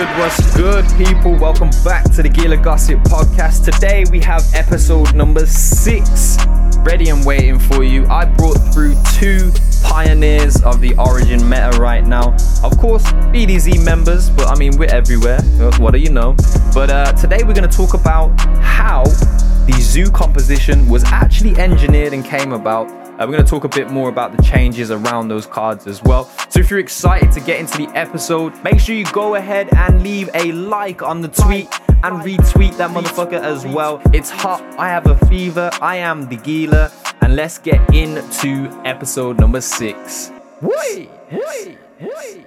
What's good? What's good, people? Welcome back to the Gila Gossip podcast. Today we have episode number six ready and waiting for you. I brought through two pioneers of the Origin meta right now. Of course, BDZ members, but I mean, we're everywhere. What do you know? But uh, today we're going to talk about how the zoo composition was actually engineered and came about uh, we're going to talk a bit more about the changes around those cards as well. So if you're excited to get into the episode, make sure you go ahead and leave a like on the tweet and retweet that motherfucker as well. It's hot. I have a fever. I am the Gila. And let's get into episode number six. Whee! Whee! Whee!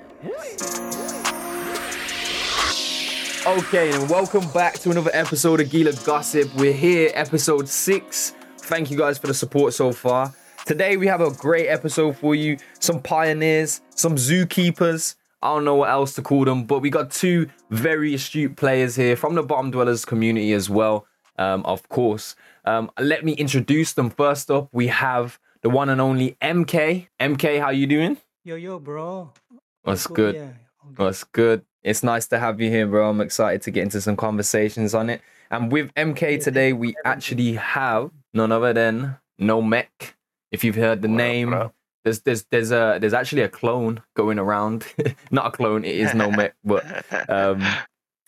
Okay, and welcome back to another episode of Gila Gossip. We're here, episode six. Thank you guys for the support so far. Today we have a great episode for you. Some pioneers, some zookeepers. I don't know what else to call them, but we got two very astute players here from the bottom dwellers community as well. Um, of course. Um, let me introduce them. First up, we have the one and only MK. MK, how you doing? Yo yo, bro. What's good? Yeah. What's good? It's nice to have you here, bro. I'm excited to get into some conversations on it. And with MK today, we actually have none other than Nomec. If you've heard the what name, up, there's there's there's a there's actually a clone going around. Not a clone, it is no mech, but um,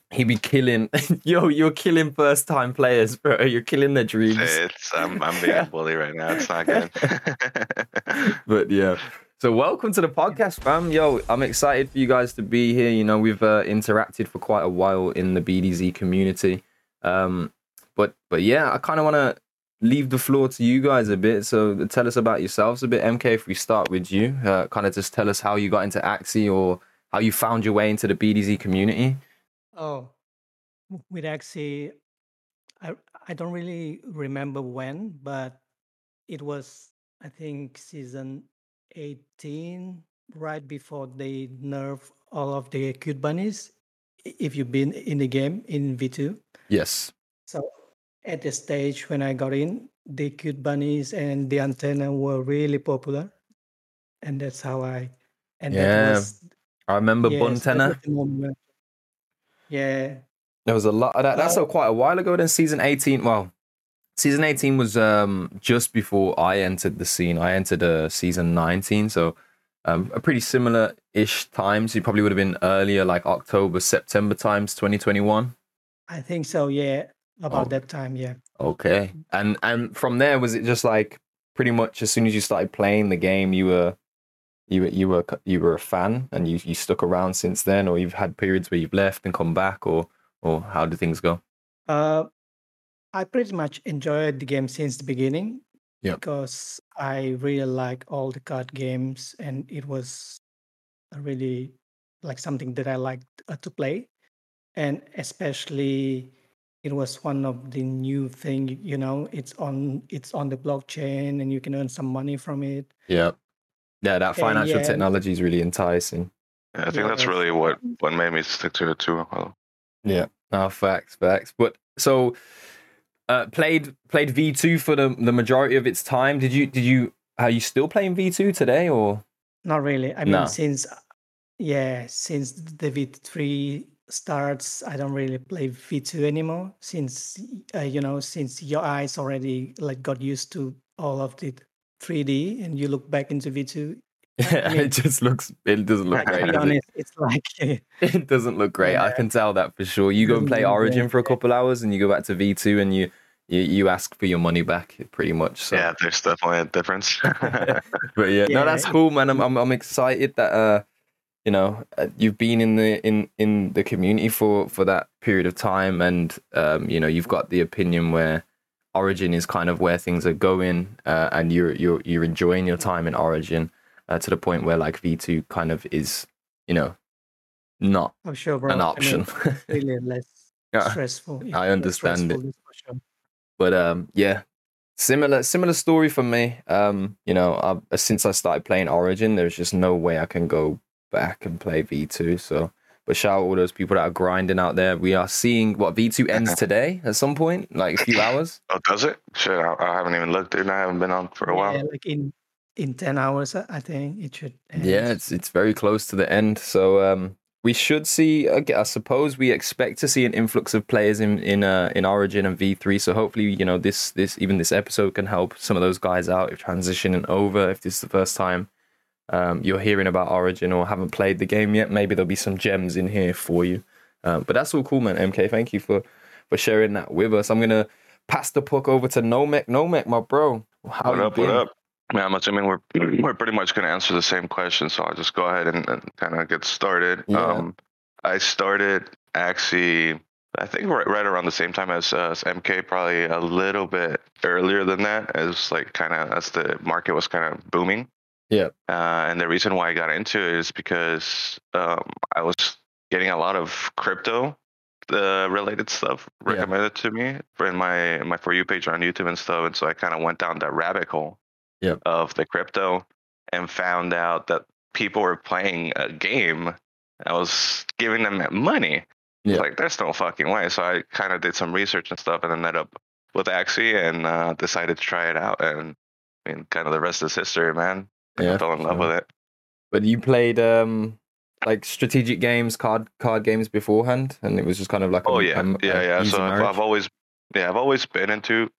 he be killing. yo, you're killing first time players, bro. You're killing their dreams. It's I'm I'm being a bully right now. It's not good. but yeah. So welcome to the podcast, fam. Yo, I'm excited for you guys to be here. You know, we've uh, interacted for quite a while in the BDZ community. Um, but but yeah, I kind of want to leave the floor to you guys a bit. So tell us about yourselves a bit, MK. If we start with you, uh, kind of just tell us how you got into Axie or how you found your way into the BDZ community. Oh, with Axie, I I don't really remember when, but it was I think season eighteen, right before they nerf all of the cute bunnies. If you've been in the game in V two. Yes. So at the stage when I got in, the cute bunnies and the antenna were really popular, and that's how I. And yeah, was, I remember yeah, Buntenna. yeah, there was a lot of that. That's uh, quite a while ago. Then season eighteen. Well, season eighteen was um just before I entered the scene. I entered uh, season nineteen, so um, a pretty similar ish times. You probably would have been earlier, like October, September times, twenty twenty one. I think so. Yeah, about oh. that time. Yeah. Okay, and and from there, was it just like pretty much as soon as you started playing the game, you were you were you were you were a fan and you you stuck around since then, or you've had periods where you've left and come back, or or how do things go? Uh, I pretty much enjoyed the game since the beginning. Yeah. Because I really like all the card games, and it was really like something that I liked uh, to play, and especially it was one of the new thing you know it's on it's on the blockchain and you can earn some money from it. Yeah yeah that financial yeah. technology is really enticing. Yeah, i think yeah, that's really what what made me stick to it too yeah. No facts facts. But so uh played played v2 for the the majority of its time. Did you did you are you still playing v2 today or? Not really. I mean no. since yeah since the v3 starts i don't really play v2 anymore since uh, you know since your eyes already like got used to all of the 3d and you look back into v2 yeah, it just looks it doesn't look great honest, it? it's like it doesn't look great yeah. i can tell that for sure you go and play origin for a couple hours and you go back to v2 and you you, you ask for your money back pretty much so. yeah there's definitely a difference but yeah, yeah, no that's cool man I'm, I'm, I'm excited that uh you know uh, you've been in the in in the community for for that period of time and um, you know you've got the opinion where origin is kind of where things are going uh, and you're you're you're enjoying your time in origin uh, to the point where like v2 kind of is you know not oh, sure, bro. an option I mean, really less stressful i understand it sure. but um yeah similar similar story for me um you know I, since i started playing origin there's just no way i can go back and play V2. So, but shout out all those people that are grinding out there. We are seeing what V2 ends today at some point, like a few hours. Oh, does it? Shit, I, I haven't even looked and I haven't been on for a while. yeah, like in in ten hours, I think it should. End. Yeah, it's it's very close to the end. So, um, we should see. I suppose we expect to see an influx of players in in uh, in Origin and V three. So hopefully, you know, this this even this episode can help some of those guys out if transitioning over. If this is the first time um, you're hearing about Origin or haven't played the game yet, maybe there'll be some gems in here for you. Um, but that's all cool, man. MK, thank you for for sharing that with us. I'm gonna pass the puck over to Nomec. Nomec, my bro, how what you up? been? What up? Yeah, I'm assuming we're we're pretty much going to answer the same question, so I'll just go ahead and, and kind of get started. Yeah. Um, I started actually, I think right, right around the same time as, uh, as MK, probably a little bit earlier than that, as like kind of as the market was kind of booming. Yeah. Uh, and the reason why I got into it is because um, I was getting a lot of crypto uh, related stuff Yeah. recommended to me in my my for you page on YouTube and stuff, and so I kind of went down that rabbit hole Yep. of the crypto and found out that people were playing a game. I was giving them money. Yeah. Like, there's no fucking way. So I kind of did some research and stuff, and then met up with Axie and uh, decided to try it out. And I mean, kind of the rest is history, man. Yeah, I fell in love sure. with it. But you played um like strategic games, card card games beforehand, and it was just kind of like a, Oh yeah, a- yeah, a yeah. easy So I've. I've always, yeah, I've always been into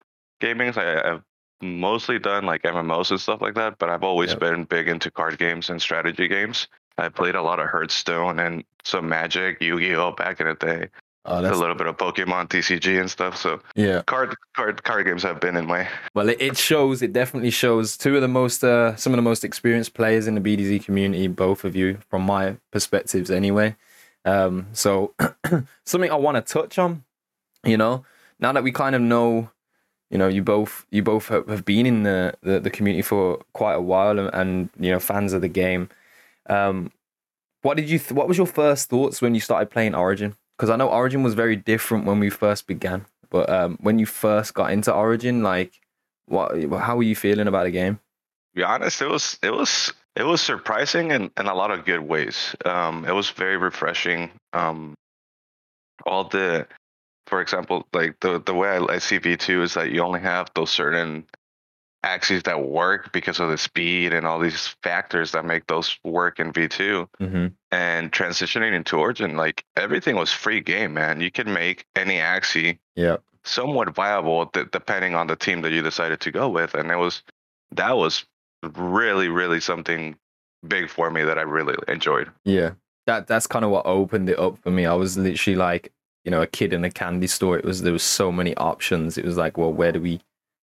gaming. I, I've mostly done like MMOs and stuff like that, but I've always Yep. been big into card games and strategy games. I played a lot of Hearthstone and some Magic, Yu-Gi-Oh back in the day. Oh, a little bit of Pokemon TCG and stuff. So yeah. card card card games have been in my Well, it, it shows. It definitely shows. Two of the most, uh, some of the most experienced players in the BDZ community. Both of you, from my perspectives, anyway. Um, so something I want to touch on. You know, now that we kind of know, you know, you both you both have have been in the the, the community for quite a while, and, and you know, fans of the game. Um, what did you? Th- what was your first thoughts when you started playing Origin? Because I know Origin was very different when we first began. But um, when you first got into Origin, like, what? How were you feeling about the game? to be honest, it was it was it was surprising in, in a lot of good ways. Um, it was very refreshing. Um, all the, for example, like the the way I, I see V two is that you only have those certain axes that work because of the speed and all these factors that make those work in V two. Mm-hmm. And transitioning into Origin, like everything was free game, man. You could make any axie Yeah. somewhat viable d- depending on the team that you decided to go with and it was that was really really something big for me that i really enjoyed Yeah. That that's kind of what opened it up for me. I was literally like, you know, a kid in a candy store. It was there was so many options. It was like, well, where do we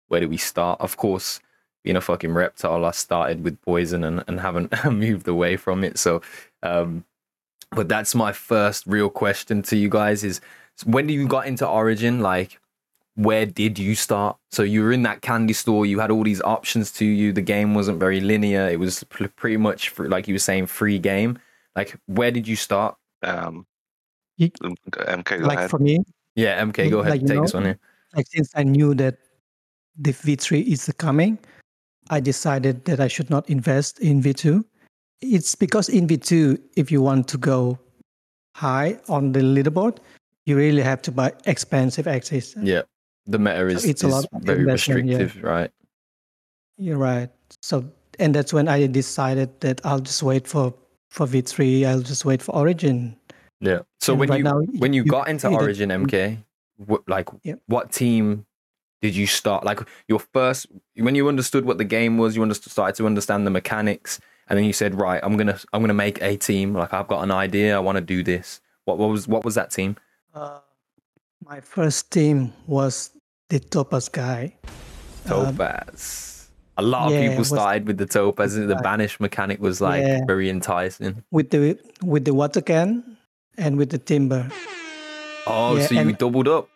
where do we start? Of course, being a fucking reptile, I started with poison and, and haven't moved away from it. So um but that's my first real question to you guys is when do you got into Origin, like where did you start? So you were in that candy store, you had all these options to you. The game wasn't very linear. It was pr- pretty much fr- like you were saying free game. Like where did you start? um You- mk go like ahead for me, Yeah, MK, go ahead, Like, take know, this one here. like since I knew that the V3 is coming, I decided that I should not invest in V2. It's because in V2, if you want to go high on the leaderboard, you really have to buy expensive axes. Yeah. The meta is, it's a lot very investment, yeah. restrictive, right? You're right. So, and that's when I decided that I'll just wait for for V3. I'll just wait for Origin. Yeah. So And when right you now, when you you got into Origin MK, like Yep. what team did you start? Like your first when you understood what the game was, you understood, started to understand the mechanics, and then you said, right, I'm gonna I'm gonna make a team. Like I've got an idea, I want to do this. What, what was what was that team? Uh, my first team was the Topaz guy. Um, Topaz. a lot of yeah, people was- started with the Topaz. The banish mechanic was like Yeah. very enticing. with the with the water can and with the timber. Oh, Yeah, so you doubled up.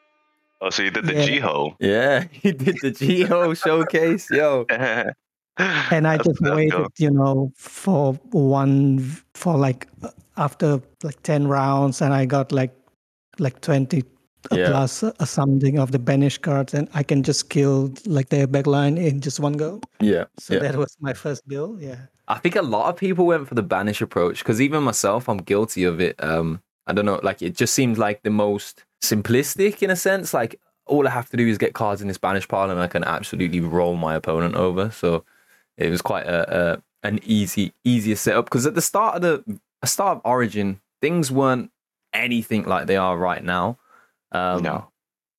Oh so you did the Yeah. jiho Yeah, you did the Jiho showcase, yo. And I just waited, cool. you know, for one for like uh, after like ten rounds, and I got like like twenty uh, Yeah. plus uh, something of the banish cards, and I can just kill like their backline in just one go. Yeah, So yeah. that was my first build. Yeah. I think a lot of people went for the banish approach because even myself, I'm guilty of it. Um, I don't know, like it just seemed like the most simplistic in a sense. Like all I have to do is get cards in the banish pile, and I can absolutely roll my opponent over. So it was quite a, a an easy easier setup because at the start of the the start of Origin, things weren't anything like they are right now. Um, no.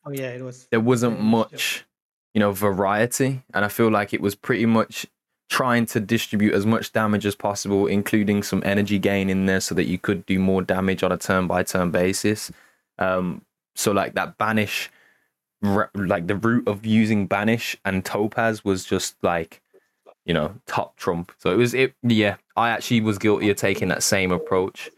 Oh yeah, it was. there wasn't much much, you know, variety, and I feel like it was pretty much trying to distribute as much damage as possible, including some energy gain in there, so that you could do more damage on a turn by turn basis. Um, so like that banish, like the route of using banish and topaz was just like, you know, top trump. So it was it. Yeah, I actually was guilty of taking that same approach.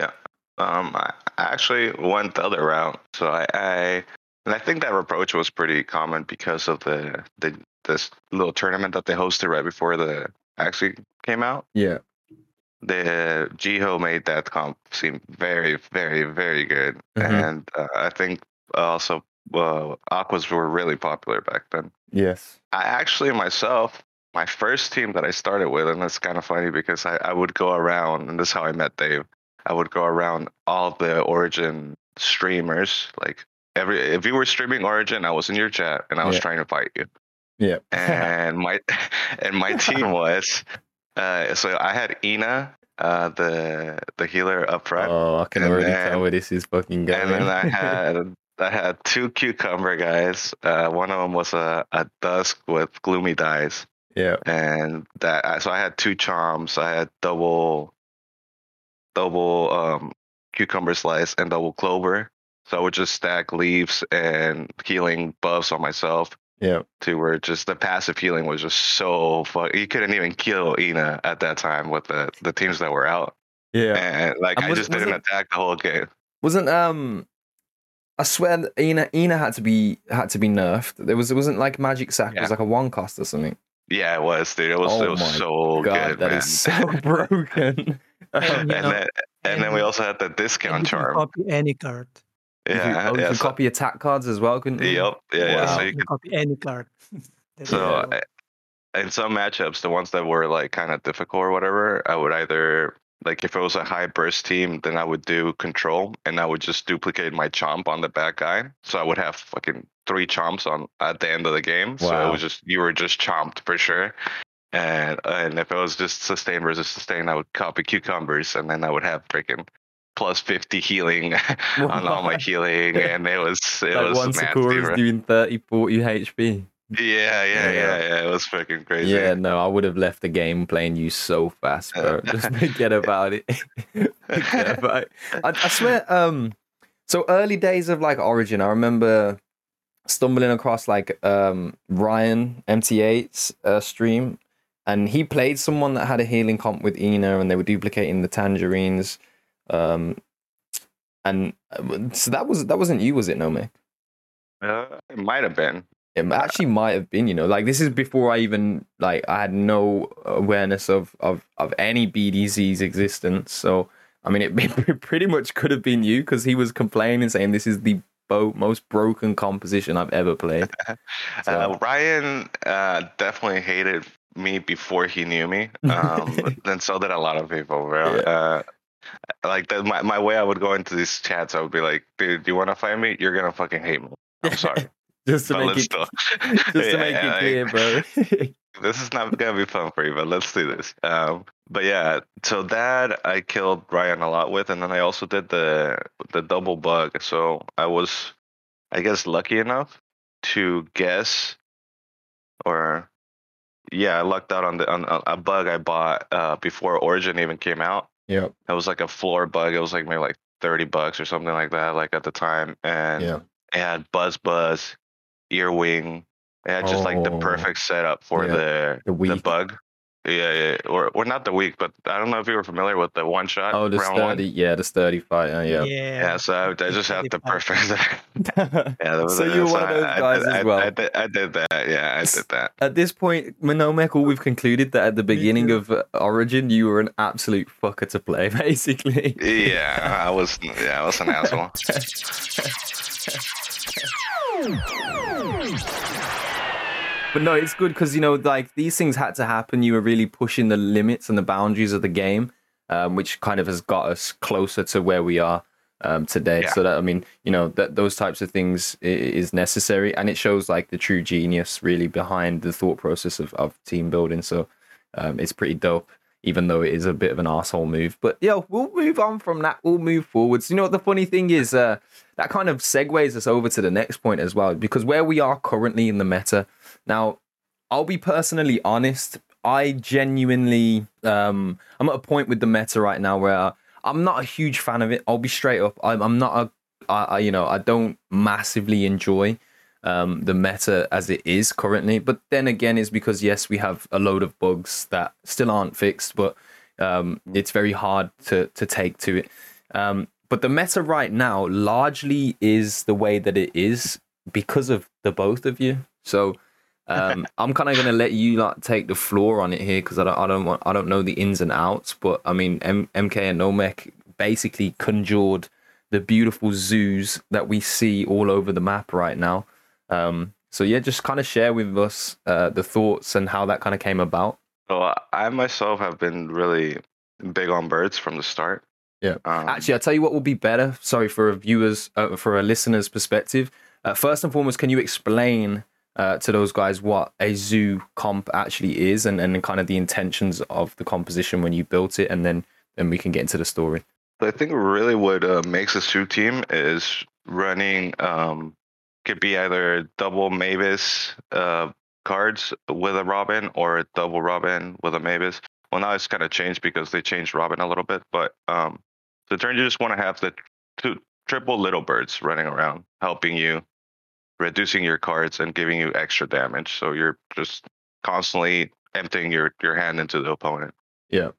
Yeah, um, I I actually went the other route. So I, I and I think that approach was pretty common because of the the this little tournament that they hosted right before the actually came out. Yeah. The Jiho made that comp seem very, very, very good, Mhm. and uh, I think also uh, Aquas were really popular back then. Yes. I actually myself, my first team that I started with, and it's kind of funny because I, I would go around, and this is how I met Dave. I would go around all the Origin streamers, like every if you were streaming Origin, I was in your chat and I was Yeah. trying to fight you. Yeah. And my and my team was uh, so I had Ina, uh, the the healer up front, Oh, I can And already then- tell where this is fucking going. and then I had I had two cucumber guys. Uh, one of them was a, a dusk with gloomy dies yeah. and that so I had two charms. I had double, double um, cucumber slice and double clover. So I would just stack leaves and healing buffs on myself Yeah. to where just the passive healing was just so fuck. You couldn't even kill Ina at that time with the the teams that were out, Yeah. and like And I just didn't it- attack the whole game. Wasn't um I swear Ina Ina had to be had to be nerfed. There was it wasn't like magic sack, it was like a one cost or something. Yeah, it was, dude. It was Oh it was my so God, good, that man. is so broken. And, and know, then and then we also had the discount you charm. copy any card. You could- Yeah, oh, you yeah. could So, copy attack cards as well, couldn't you? yep, yeah, yeah. So Wow. you You could can copy any card. So. I- in some matchups, the ones that were like kind of difficult or whatever, I would either like if it was a high burst team, then I would do control and I would just duplicate my chomp on the back guy. So I would have fucking three chomps on at the end of the game. So it was just you were just chomped for sure. And and if it was just sustain versus sustain, I would copy cucumbers and then I would have freaking plus 50 healing on all my healing and it was it like was one Sakura's bro. doing 30, 40 HP. Yeah, yeah, Yeah. yeah, yeah. It was freaking crazy. Yeah, no, I would have left the game playing you so fast, bro. Just forget about it. forget about it. I, I swear, um, so early days of like Origin, I remember stumbling across like um Ryan MT8's uh, stream, and he played someone that had a healing comp with Ina, and they were duplicating the tangerines. Um, and uh, so that was that wasn't you, was it, Nomec? Uh, it might have been. It actually might have been, you know, like this is before I even like I had no awareness of of of any BDZ's existence. So I mean, it, it pretty much could have been you because he was complaining, saying this is the bo- most broken composition I've ever played. So- Uh, Ryan uh, definitely hated me before he knew me. Um, and so did a lot of people, bro. Yeah. Uh, like the, my my way, I would go into these chats. I would be like, "Dude, do you want to fight me? You're gonna fucking hate me. I'm sorry, just to but make it do just to Yeah, make yeah, it like- clear, bro. this is not gonna be fun for you, but let's do this. Um, but yeah, so that I killed Ryan a lot with, and then I also did the the double bug. So I was, I guess, lucky enough to guess, or yeah, I lucked out on the on a- a bug I bought uh, before Origin even came out. Yep. It was like a floor bug. It was like maybe like thirty bucks or something like that, like at the time, and Yeah. it had Buzz Buzz, Earwing. It had just like the Oh. perfect setup for Yeah, the the the bug. Yeah, yeah, or or not the week, but I don't know if you were familiar with the one shot. Oh, the sturdy, One. yeah, the sturdy fighter. Yeah. Yeah, so I, I just had the 35. perfect. yeah, that was So you're one of I- those guys I, as well. I, did, I did that. Yeah, I did that. At this point, Monomek, all we've concluded that at the beginning too. of uh, Origin, you were an absolute fucker to play, basically. Yeah, I was. Yeah, I was an asshole. But no, it's good because you know, like these things had to happen. You were really pushing the limits and the boundaries of the game, um, which kind of has got us closer to where we are um, today. Yeah. So that I mean, you know, that those types of things is necessary, and it shows like the true genius really behind the thought process of, of team building. So um, it's pretty dope. even though it is a bit of an asshole move. But yo, we'll move on from that. We'll move forwards. You know what the funny thing is? Uh, that kind of segues us over to the next point as well, because where we are currently in the meta now, I'll be personally honest. I genuinely, um, I'm at a point with the meta right now where I'm not a huge fan of it. I'll be straight up. I'm, I'm not a, I, I, you know, I don't massively enjoy um, the meta as it is currently. But then again, it's because yes, we have a load of bugs that still aren't fixed, but um, it's very hard to to take to it. Um, but the meta right now largely is the way that it is because of the both of you. So um, I'm kind of gonna let you like take the floor on it here because I don't I don't want I don't know the ins and outs. But I mean M- MK and Nomec basically conjured the beautiful zoos that we see all over the map right now. Um, so yeah, just kind of share with us uh, the thoughts and how that kind of came about. So I myself have been really big on birds from the start. Yeah. Um, Actually, I'll tell you what will be better. Sorry for a viewers, uh, for a listener's perspective. Uh, first and foremost, can you explain uh, to those guys what a zoo comp actually is and, and kind of the intentions of the composition when you built it, and then then we can get into the story. I think really what uh, makes a zoo team is running um, could be either double Mavis uh, cards with a Robin or a double Robin with a Mavis. Well, now it's kind of changed because they changed Robin a little bit, but um, the turn you just want to have the two triple little birds running around, helping you, reducing your cards and giving you extra damage. So you're just constantly emptying your your hand into the opponent. Yeah.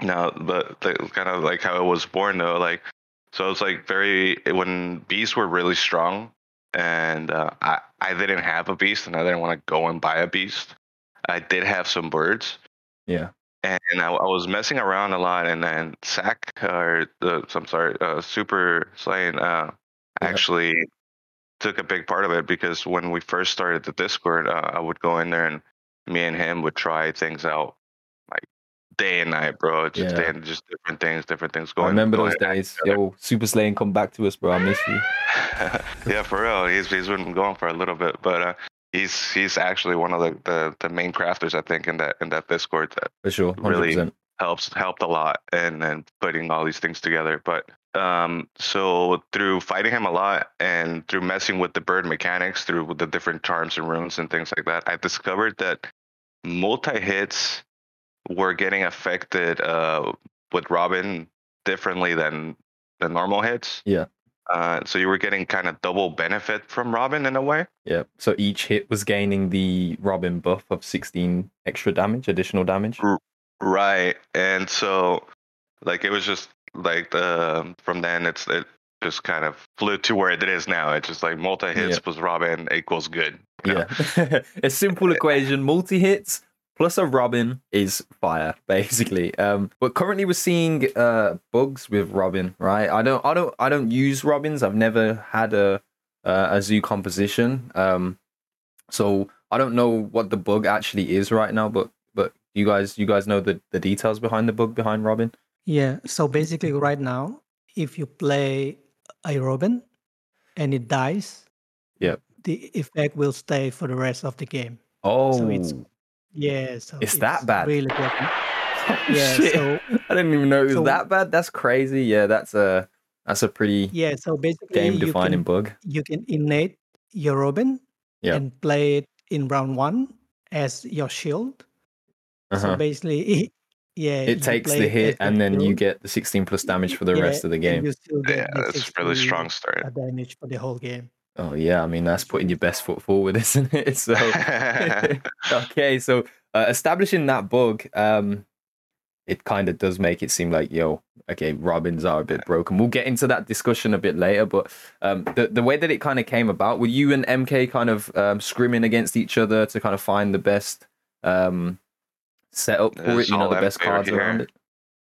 Now the the kind of like how it was born though, like so it's like very when beasts were really strong, and uh, I I didn't have a beast, and I didn't want to go and buy a beast. I did have some birds. Yeah. And I, I was messing around a lot, and then Sack or the I'm sorry, uh, Super Saiyan uh, yeah. actually took a big part of it because when we first started the Discord, uh, I would go in there and me and him would try things out like day and night, bro. Just yeah. just different things, different things going. I remember going those days. Yo, Super Saiyan, come back to us, bro. I miss you. yeah, for real. He's he's been going for a little bit, but uh, he's he's actually one of the, the, the main crafters I think in that in that Discord that for sure 100%. really helps helped a lot and and putting all these things together. But um, so through fighting him a lot and through messing with the bird mechanics through the different charms and runes and things like that, I discovered that multi hits were getting affected uh, with Robin differently than the normal hits. Yeah. Uh, so you were getting kind of double benefit from Robin in a way. Yeah. So each hit was gaining the Robin buff of 16 extra damage, additional damage. Right. And so, like, it was just like the from then it's it just kind of flew to where it is now. It's just like multi hits yeah. plus Robin equals good. Yeah. a simple equation: multi hits plus a Robin is fire, basically. Um, but currently we're seeing uh bugs with Robin, right? I don't, I don't, I don't use Robins. I've never had a uh, a zoo composition. Um, so I don't know what the bug actually is right now. But but you guys, you guys know the the details behind the bug behind Robin. Yeah. So basically, right now, if you play a Robin and it dies, yeah, the effect will stay for the rest of the game. Oh, so it's yeah. So it's, that bad. Really. Oh, yeah. Shit. So I didn't even know it was so, that bad. That's crazy. Yeah, that's a that's a pretty yeah. So basically, game defining bug. You can innate your Robin yep. and play it in round one as your shield. Uh-huh. So basically, yeah, it takes the hit, and then you get the 16 plus damage for the yeah, rest of the game. Yeah, that's really strong start. Damage for the whole game. Oh yeah, I mean that's putting your best foot forward, isn't it? So okay, so uh, establishing that bug, um, it kind of does make it seem like yo, okay, Robins are a bit broken. We'll get into that discussion a bit later, but um, the the way that it kind of came about, were you and MK kind of um, scrimming against each other to kind of find the best um, set up for it, you know, the best cards here. around it.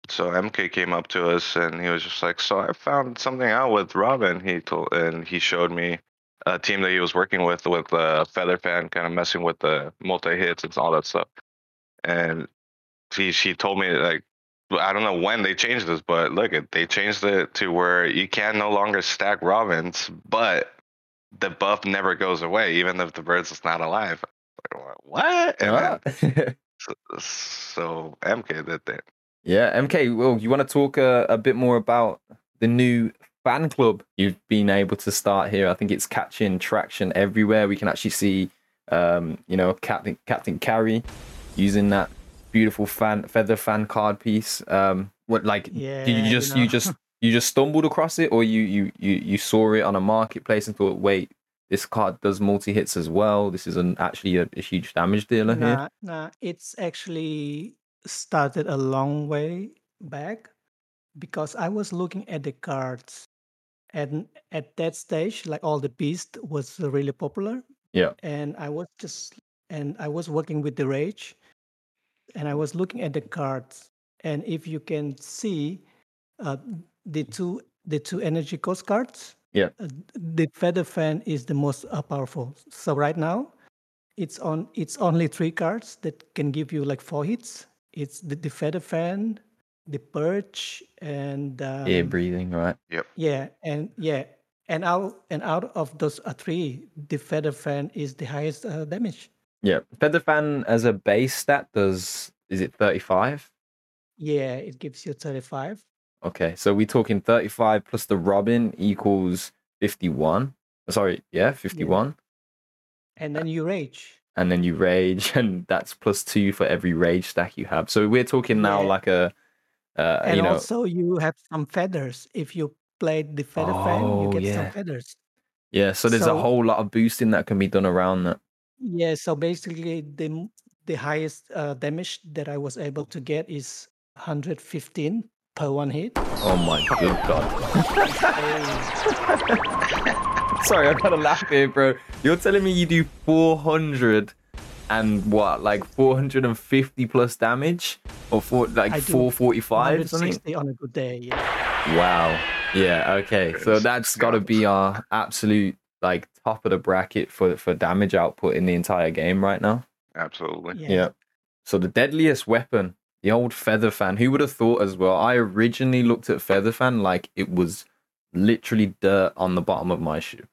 So MK came up to us and he was just like, "So I found something out with Robin." He told and he showed me a team that he was working with with uh, Feather Fan, kind of messing with the multi hits and all that stuff. And he she told me like I don't know when they changed this, but look, they changed it to where you can no longer stack Robins, but the buff never goes away, even if the bird is not alive. Like, what? And then, so, so MK did that. Yeah, MK. Well, you want to talk uh, a bit more about the new fan club you've been able to start here? I think it's catching traction everywhere. We can actually see, um, you know, Captain Captain Carry using that beautiful fan feather fan card piece. Um, what like? Yeah, did you you just you, know. just you just stumbled across it, or you you you you saw it on a marketplace and thought, wait, this card does multi hits as well. This is an actually a, a huge damage dealer here. Nah, nah, it's actually started a long way back because I was looking at the cards and at that stage, like all the beast was really popular. Yeah. And I was just and I was working with the rage and I was looking at the cards. And if you can see uh, the two the two energy cost cards, Yeah. uh, the feather fan is the most uh, powerful. So right now, it's on it's only three cards that can give you like four hits. It's the, the feather fan, the perch, and um, Ear breathing, right? Yep. yeah, and yeah, and out and out of those uh, three, the feather fan is the highest uh, damage. Yeah. Feather fan as a base stat does is it thirty five? Yeah, it gives you thirty five. Okay, so we're talking 35 plus the Robin equals 51. Sorry, yeah, 51. and then you rage. And then you rage, and that's plus two for every rage stack you have. So we're talking now Yeah. like a, uh, and you know, also you have some feathers. If you played the feather fan, Oh, you get yeah. some feathers. yeah. So there's a whole lot of boosting that can be done around that. Yeah, so basically the the highest uh, damage that I was able to get is 115 per one hit. Oh my good god! Sorry, I gotta laugh here, bro. You're telling me you do 400 and what, like 450 plus damage, or for like I do 445 something? on a good day. Yeah. Wow. Yeah. Okay. So that's got to be our absolute like top of the bracket for for damage output in the entire game right now. Absolutely. Yeah. Yeah. So the deadliest weapon, the old feather fan. Who would have thought as well? I originally looked at feather fan like it was literally dirt on the bottom of my shoe.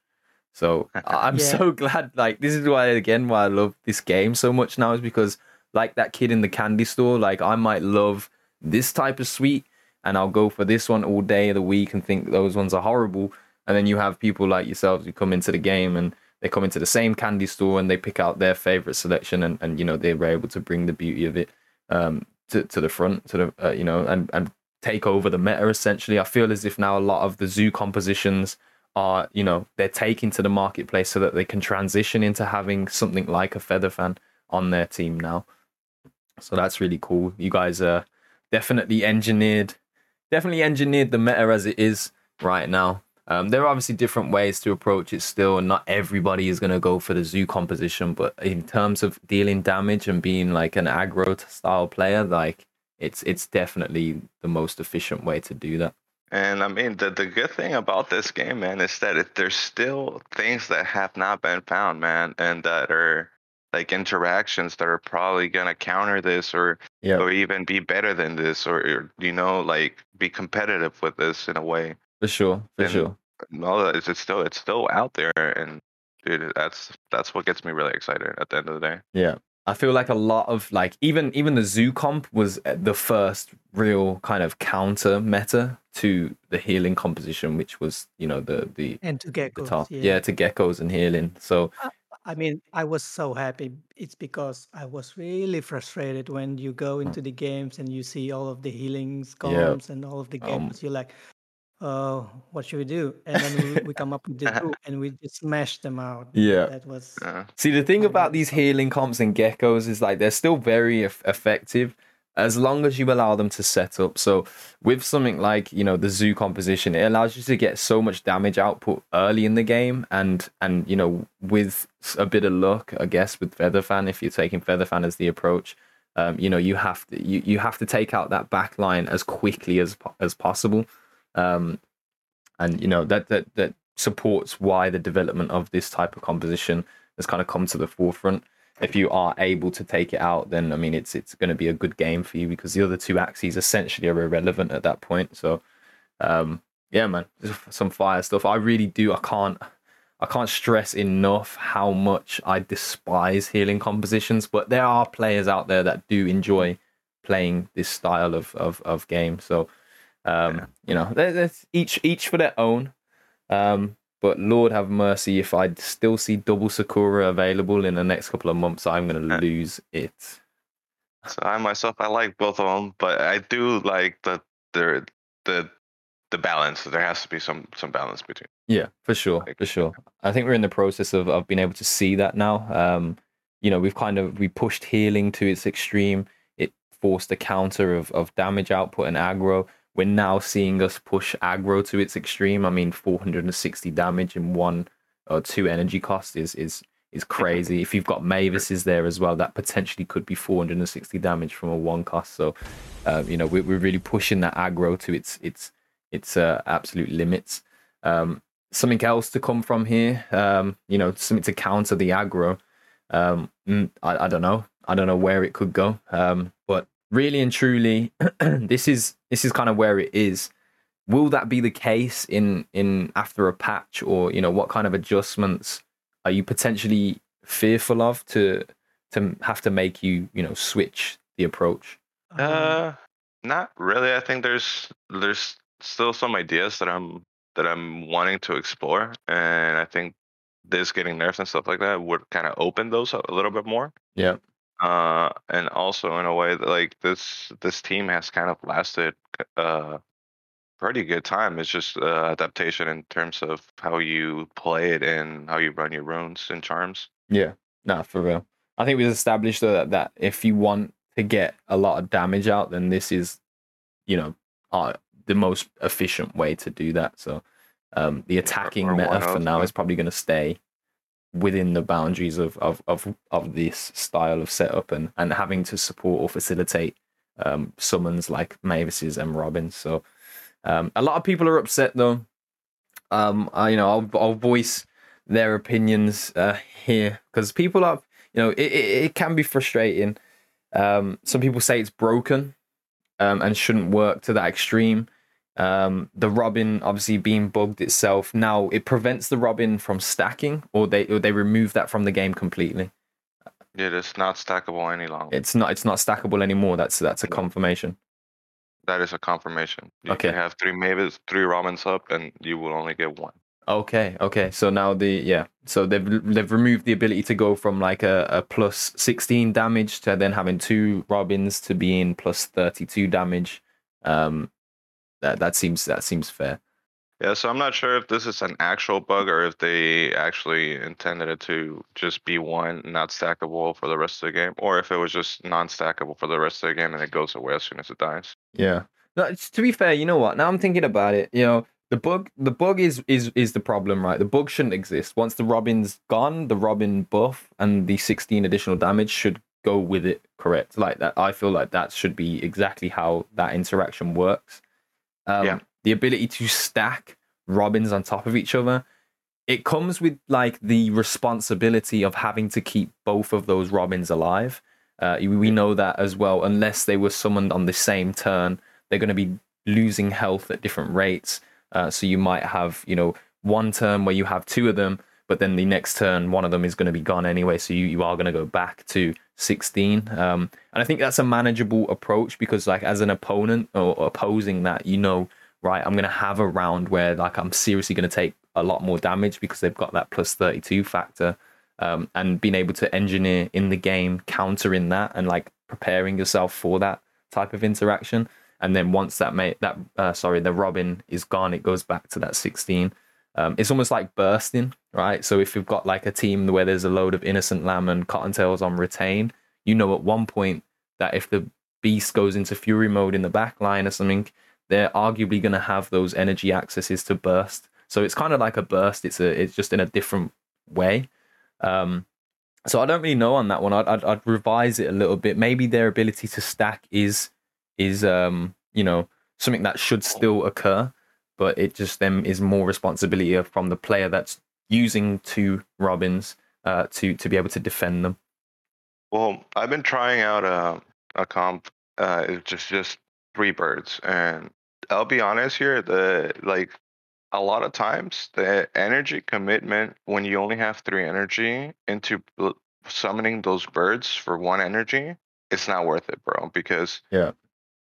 So I- I'm Yeah. so glad. Like this is why again why I love this game so much now is because like that kid in the candy store, like I might love this type of sweet and I'll go for this one all day of the week and think those ones are horrible. And then you have people like yourselves who come into the game and they come into the same candy store and they pick out their favorite selection and, and you know they were able to bring the beauty of it um to, to the front to the uh, you know and and take over the meta essentially. I feel as if now a lot of the zoo compositions are you know they're taking to the marketplace so that they can transition into having something like a feather fan on their team now. So that's really cool. You guys are definitely engineered, definitely engineered the meta as it is right now. Um, there are obviously different ways to approach it still, and not everybody is going to go for the zoo composition. But in terms of dealing damage and being like an aggro style player, like it's it's definitely the most efficient way to do that. And I mean, the the good thing about this game, man, is that it, there's still things that have not been found, man, and that are like interactions that are probably gonna counter this, or Yeah, or even be better than this, or, or you know, like be competitive with this in a way. For sure, for And- sure. No, it's, it's still it's still out there, and dude, that's that's what gets me really excited at the end of the day. Yeah. I feel like a lot of like even even the zoo comp was uh, the first real kind of counter meta to the healing composition, which was you know the the, And to get the Yeah. yeah to geckos and healing. So I mean, I was so happy. It's because I was really frustrated when you go into the games and you see all of the healings comps and all of the Um, games. You're like, oh, what should we do? And then we, we come up with the two and we just smash them out. Yeah. That was Uh, See, the thing about these healing comps and geckos is like they're still very eff- effective as long as you allow them to set up. So, with something like you know the zoo composition, it allows you to get so much damage output early in the game, and and you know with a bit of luck, I guess with Featherfan, if you're taking Featherfan as the approach, um, you know you have to you, you have to take out that back line as quickly as as possible. Um, and you know that that that supports why the development of this type of composition has kind of come to the forefront. If you are able to take it out, then I mean it's it's going to be a good game for you because the other two axes essentially are irrelevant at that point. So, um, yeah, man, some fire stuff. I really do. I can't. I can't stress enough how much I despise healing compositions, but there are players out there that do enjoy playing this style of of, of game. So um, Yeah. you know, there's each each for their own. Um, but Lord have mercy, if I still see double Sakura available in the next couple of months, I'm gonna Yeah. lose it. So I myself, I like both of them, but I do like the the the the balance. There has to be some some balance between. Yeah, for sure, Like- for sure. I think we're in the process of, of being able to see that now. Um, you know, we've kind of we pushed healing to its extreme. It forced a counter of, of damage output and aggro. We're now seeing us push aggro to its extreme. I mean, 460 damage in one or two energy cost is is is crazy. if you've got Mavises there as well, that potentially could be 460 damage from a one cost. So, uh, you know, we're, we're really pushing that aggro to its its its uh, absolute limits. Um, something else to come from here. Um, you know, something to counter the aggro. Um, mm, I, I don't know. I don't know where it could go. Um, but really and truly, this is this is kind of where it is. Will that be the case in in after a patch, or you know, what kind of adjustments are you potentially fearful of to to have to make you you know switch the approach? Uh, not really. I think there's there's still some ideas that I'm that I'm wanting to explore, and I think this getting nerfed and stuff like that would kind of open those up a little bit more. Yeah. Uh, and also in a way that like this this team has kind of lasted uh pretty good time. It's just uh, adaptation in terms of how you play it and how you run your runes and charms. Yeah, nah, for real. I think we've established though that, that if you want to get a lot of damage out, then this is, you know, uh, the most efficient way to do that. So, um, the attacking or meta for now is probably going to stay within the boundaries of, of of of this style of setup and and having to support or facilitate um, summons like Mavis's and Robins. So, um, a lot of people are upset though. Um, I, you know, I'll I'll voice their opinions uh, here because people are, you know, it, it, it can be frustrating. Um, some people say it's broken um, and shouldn't work to that extreme. Um, the Robin obviously being bugged itself now it prevents the Robin from stacking, or they or they remove that from the game completely. Yeah, It is not stackable any longer. It's not it's not stackable anymore. That's that's a confirmation. that is a confirmation. You Okay. can have three Mavis, three Robins up, and you will only get one. Okay, okay. So now the yeah, so they've they've removed the ability to go from like a, a plus sixteen damage to then having two robins to being plus thirty two damage. Um, that that seems that seems fair. Yeah, so I'm not sure if this is an actual bug or if they actually intended it to just be one, not stackable for the rest of the game, or if it was just non-stackable for the rest of the game and it goes away as soon as it dies. Yeah. No, it's- to be fair, you know what? Now I'm thinking about it. You know, the bug the bug is is is the problem, right? The bug shouldn't exist. Once the Robin's gone, the Robin buff and the 16 additional damage should go with it. Correct. Like that. I feel like that should be exactly how that interaction works. Um, Yeah. The ability to stack Robins on top of each other. It comes with like the responsibility of having to keep both of those Robins alive. Uh, we know that as well. Unless they were summoned on the same turn, they're going to be losing health at different rates. Uh, so you might have, you know, one turn where you have two of them, but then the next turn one of them is going to be gone anyway. So you, you are going to go back to 16. Um, and I think that's a manageable approach because, like, as an opponent or opposing that, you know, right, I'm going to have a round where, like, I'm seriously going to take a lot more damage because they've got that plus 32 factor. Um, and being able to engineer in the game, countering that, and like preparing yourself for that type of interaction. And then once that mate that uh, sorry the Robin is gone, it goes back to that 16. Um, it's almost like bursting, right? So if you've got like a team where there's a load of innocent lamb and cottontails on retain, you know at one point that if the beast goes into fury mode in the back line or something, they're arguably going to have those energy accesses to burst. So it's kind of like a burst. It's a it's just in a different way. Um, so I don't really know on that one. I'd, I'd I'd revise it a little bit. Maybe their ability to stack is is um you know something that should still occur, but it just then is more responsibility from the player that's using two robins uh to to be able to defend them. Well, I've been trying out a a comp. Uh, it's just just three birds, and I'll be honest here. The like a lot of times the energy commitment when you only have three energy into summoning those birds for one energy it's not worth it, bro. Because Yeah.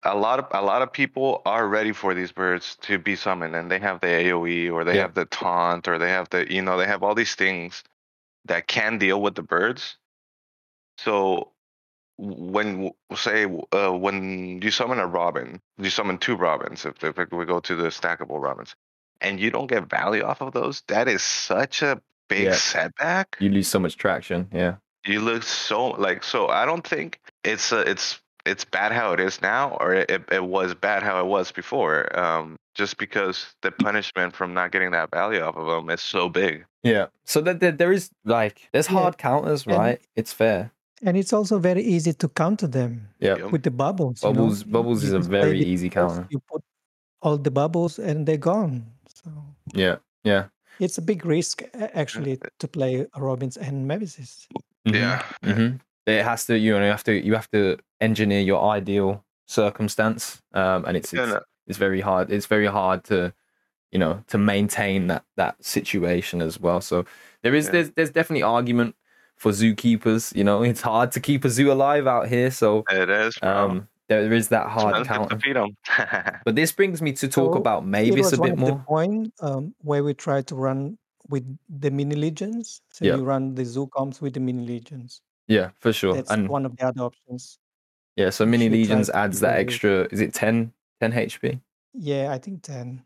A lot of a lot of people are ready for these birds to be summoned, and they have the AOE or they Yeah. have the taunt or they have the you know they have all these things that can deal with the birds. So when say uh, when you summon a robin, you summon two robins. If, if we go to the stackable robins, and you don't get value off of those, that is such a big Yeah. setback. You lose so much traction. Yeah. You look so like so. I don't think it's uh, it's it's bad how it is now, or it, it was bad how it was before. Um, just because the punishment from not getting that value off of them is so big. Yeah. So that there, there is like there's Yeah, hard counters, and- right? It's fair. And it's also very easy to counter them Yeah. With the bubbles. you know. Bubbles You- is a very easy counter. You put all the bubbles and they're gone. So Yeah. Yeah. it's a big risk actually to play Robins and Mavises. Mhm. Yeah. hmm It has to you know you have to you have to engineer your ideal circumstance, um, and it's Yeah, it's, no, it's very hard. It's very hard to you know to maintain that that situation as well. So there is Yeah. there's there's definitely argument for zookeepers. You know, it's hard to keep a zoo alive out here. So it is. Bro. um, there is that hard expensive counter. to feed them. But this brings me to talk So about it Mavis was a one bit of the more. point um, where we try to run with the mini legions. So Yeah. you run the zoo comps with the mini legions. Yeah, for sure. That's And one of the other options. yeah, so which mini we try legions to adds that away. extra. Is it 10, 10 HP? Yeah, I think ten.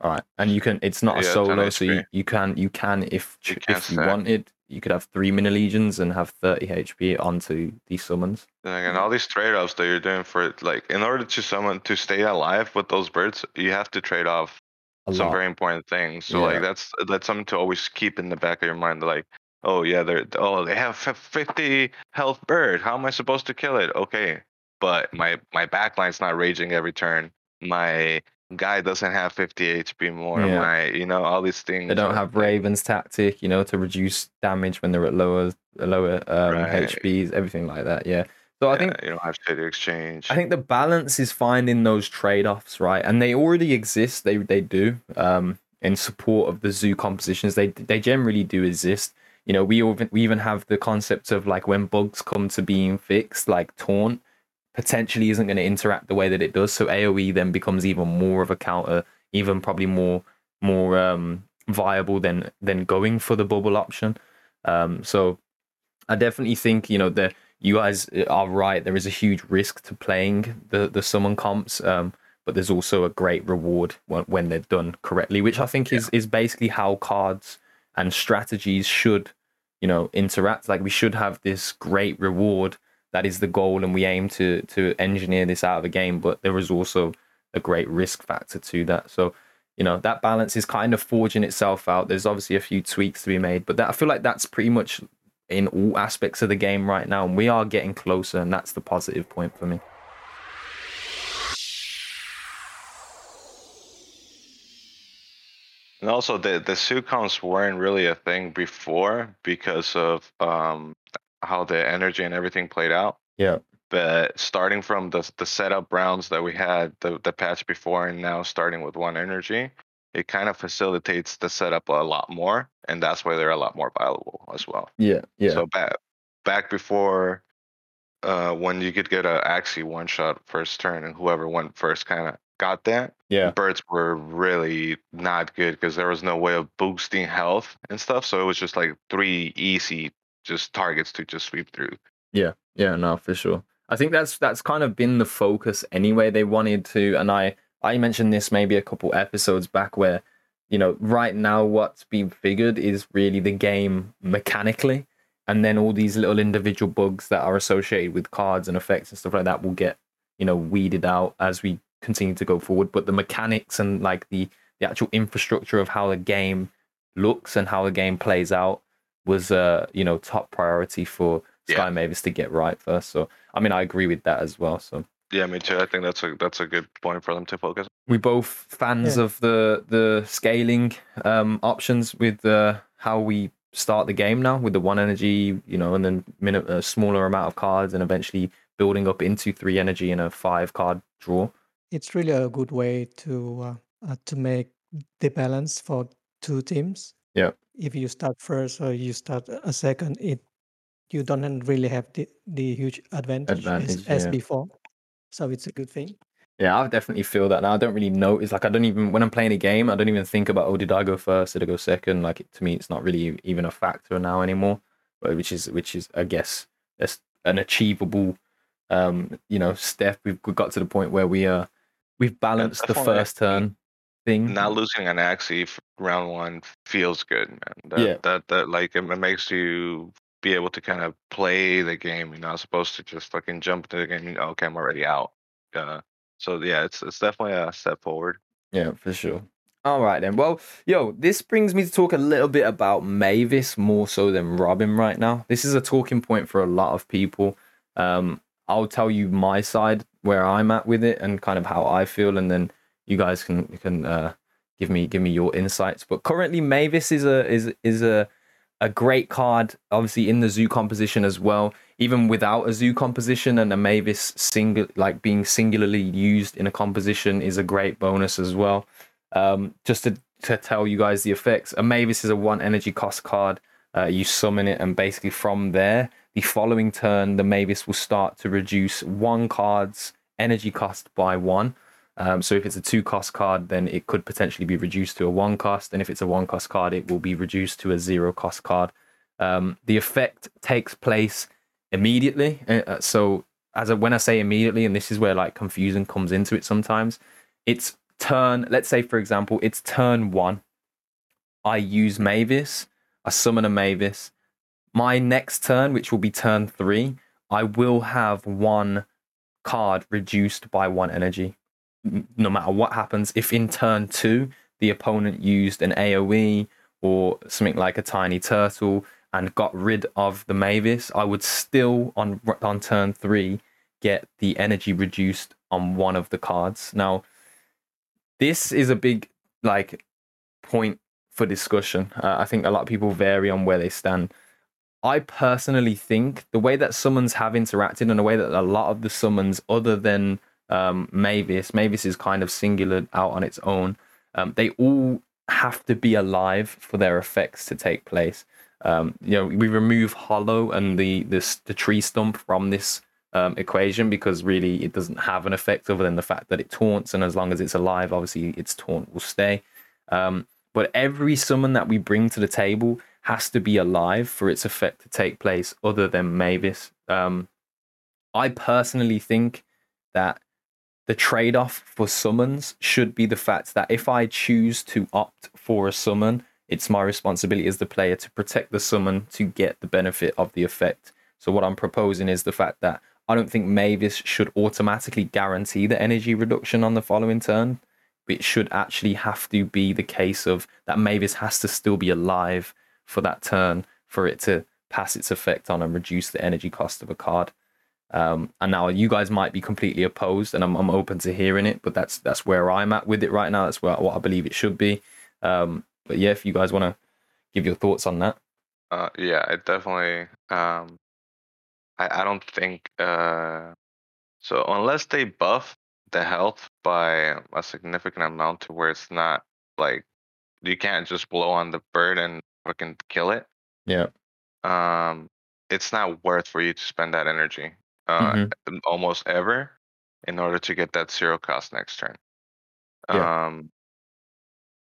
All right, and you can. It's not a Yeah, 10 solo, so you, HP. you can you can if You ch- can if you stack. wanted, you could have three mini legions and have thirty HP onto these summons. Like, and all these trade-offs that you're doing for it, like in order to someone to stay alive with those birds, you have to trade off A some lot. very important things. So Yeah. like that's that's something to always keep in the back of your mind. Like, oh yeah, they're oh they have 50 health bird. How am I supposed to kill it? Okay, but my my backline's not raging every turn. My guy doesn't have 50 HP more. Yeah. My you know all these things. They don't have Raven's tactic, you know, to reduce damage when they're at lower lower um, Right. HPs, everything like that. Yeah. So I yeah, think you don't have shady exchange. I think the balance is finding those trade-offs, right? And they already exist. They they do um, in support of the zoo compositions. They they generally do exist. You know, we even we even have the concept of like when bugs come to being fixed, like taunt potentially isn't going to interact the way that it does. So AOE then becomes even more of a counter, even probably more more um, viable than than going for the bubble option. Um, so I definitely think you know that you guys are right. There is a huge risk to playing the the summon comps, um, but there's also a great reward when, when they're done correctly, which I think is is basically how cards and strategies should, you know, interact. Like we should have this great reward that is the goal, and we aim to to engineer this out of a game. But there is also a great risk factor to that. So you know that balance is kind of forging itself out. There's obviously a few tweaks to be made, but that I feel like that's pretty much in all aspects of the game right now, and we are getting closer, and that's the positive point for me. And also, the the succoms weren't really a thing before because of um how the energy and everything played out. Yeah. But starting from the the setup rounds that we had the the patch before, and now starting with one energy, it kind of facilitates the setup a lot more, and that's why they're a lot more viable as well. Yeah, yeah, So back back before, uh, when you could get a Axie one shot first turn, and whoever went first kind of got that yeah, birds were really not good because there was no way of boosting health and stuff. So it was just like three easy just targets to just sweep through. yeah, yeah. No, for sure. I think that's that's kind of been the focus anyway. They wanted to, and I I mentioned this maybe a couple episodes back where, you know, right now what's being figured is really the game mechanically, and then all these little individual bugs that are associated with cards and effects and stuff like that will get you know weeded out as we continue to go forward. But the mechanics and like the the actual infrastructure of how the game looks and how the game plays out was uh you know top priority for Sky Yeah. Mavis to get right first. So I mean I agree with that as well. So Yeah, me too. I think that's a that's a good point for them to focus. we both fans Yeah. of the the scaling um options with uh, how we start the game now with the one energy, you know, and then min- a smaller amount of cards, and eventually building up into three energy in a five card draw. It's really a good way to uh, uh, to make the balance for two teams. Yeah. If you start first or you start a second, it you don't really have the, the huge advantage, Advantage, as, as yeah. before. So it's a good thing. Yeah, I definitely feel that now. I don't really notice. Like, I don't even when I'm playing a game, I don't even think about oh, did I go first? Did I go second? Like, to me, it's not really even a factor now anymore. But which is which is, I guess, that's an achievable, um, you know, step. We've got to the point where we uh we've balanced the first turn thing. Not losing an Axie f- round one feels good, man. That, Yeah. That that like it, it makes you be able to kind of play the game. You're not supposed to just fucking jump to the game. and, Okay, I'm already out. Uh, so yeah, it's it's definitely a step forward. Yeah, for sure. All right then. Well, yo, this brings me to talk a little bit about Mavis more so than Robin right now. This is a talking point for a lot of people. Um, I'll tell you my side where I'm at with it and kind of how I feel, and then you guys can can uh, give me give me your insights. But currently, Mavis is a is is a a great card, obviously in the zoo composition as well. Even without a zoo composition and a Mavis single like being singularly used in a composition is a great bonus as well. Um, just to, to tell you guys the effects, a Mavis is a one energy cost card. Uh, you summon it, and basically from there, the following turn, the Mavis will start to reduce one card's energy cost by one. Um, so if it's a two cost card, then it could potentially be reduced to a one cost, and if it's a one cost card, it will be reduced to a zero cost card. Um, the effect takes place immediately. Uh, uh, so as a, when I say immediately, and this is where like confusion comes into it sometimes, it's turn. Let's say for example, it's turn one. I use Mavis. I summon a Mavis. My next turn, which will be turn three, I will have one card reduced by one energy no matter what happens, if in turn two the opponent used an AoE or something like a tiny turtle and got rid of the Mavis, I would still on on turn three get the energy reduced on one of the cards. Now, this is a big like point for discussion. Uh, I think a lot of people vary on where they stand. I personally think the way that summons have interacted and the way that a lot of the summons, other than um, Mavis. Mavis is kind of singular out on its own. Um, they all have to be alive for their effects to take place. Um, you know, we remove Hollow and the the tree stump from this um, equation because really it doesn't have an effect other than the fact that it taunts, and as long as it's alive, obviously its taunt will stay. Um, but every summon that we bring to the table has to be alive for its effect to take place, other than Mavis. Um, I personally think that the trade off for summons should be the fact that if I choose to opt for a summon, it's my responsibility as the player to protect the summon to get the benefit of the effect. So, what I'm proposing is the fact that I don't think Mavis should automatically guarantee the energy reduction on the following turn. It should actually have to be the case of that Mavis has to still be alive for that turn for it to pass its effect on and reduce the energy cost of a card. Um, and now you guys might be completely opposed, and I'm, I'm open to hearing it. But that's that's where I'm at with it right now. That's where what I believe it should be. Um, but yeah, if you guys want to give your thoughts on that, Uh, yeah, it definitely. Um, I I don't think. Uh, so unless they buff the health by a significant amount to where it's not like you can't just blow on the bird and fucking kill it. yeah, Um, it's not worth for you to spend that energy. Uh, Mhm. almost ever, in order to get that zero cost next turn. Yeah. Um,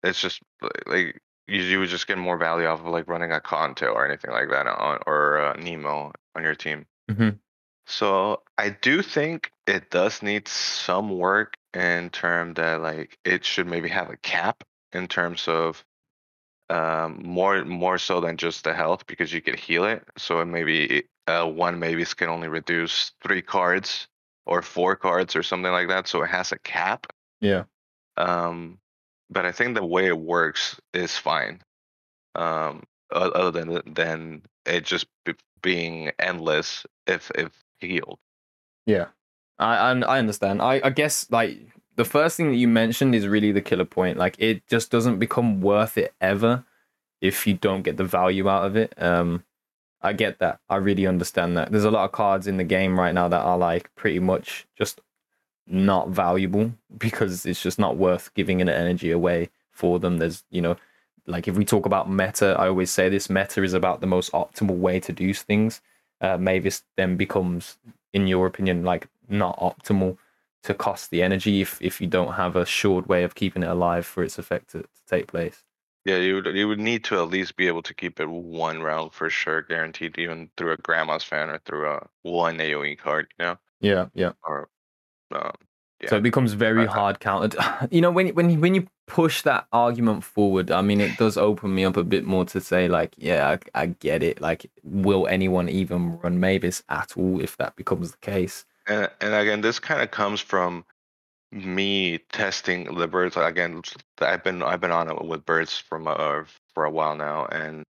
it's just like you, you would just get more value off of like running a Conto or anything like that on or uh, Nemo on your team. Mhm. So I do think it does need some work in term that like it should maybe have a cap in terms of um more more so than just the health because you could heal it. So it maybe uh one maybe can only reduce three cards or four cards or something like that. So it has a cap. yeah, Um, but I think the way it works is fine. Um, other than than it just be, being endless if if healed. yeah. I I, I understand. I I guess like the first thing that you mentioned is really the killer point. Like it just doesn't become worth it ever if you don't get the value out of it. Um, I get that. I really understand that. There's a lot of cards in the game right now that are like pretty much just not valuable because it's just not worth giving an energy away for them. There's, you know, like if we talk about meta, I always say this meta is about the most optimal way to do things. uh, Mavis then becomes, in your opinion, like not optimal to cost the energy if if you don't have a short way of keeping it alive for its effect to, to take place. Yeah, you would you would need to at least be able to keep it one round for sure, guaranteed, even through a grandma's fan or through a one AOE card, you know, Yeah, yeah. or um, So it becomes very Uh, hard countered. You know, when when when you push that argument forward, I mean, it does open me up a bit more to say, like, yeah, I, I get it. Like, will anyone even run Mavis at all if that becomes the case? And and again, this kind of comes from me testing the birds. Again, I've been I've been on it with birds from uh, for a while now, and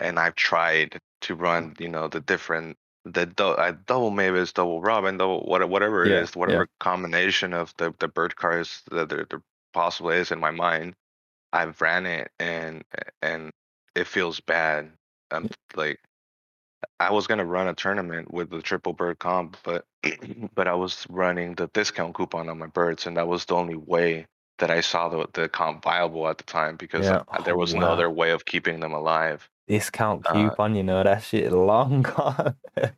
and I've tried to run, you know, the different the dou- uh, double Mavis, double Robin, double what, whatever it Yeah, is, whatever combination of the the bird cards that there, there possibly is in my mind. I've ran it and and it feels bad. I'm like I was gonna run a tournament with the triple bird comp, but but I was running the discount coupon on my birds, and that was the only way that I saw the the comp viable at the time because Yeah. uh, there Oh, was no other way of keeping them alive. Discount Uh, coupon, you know, that shit long gone. Yeah,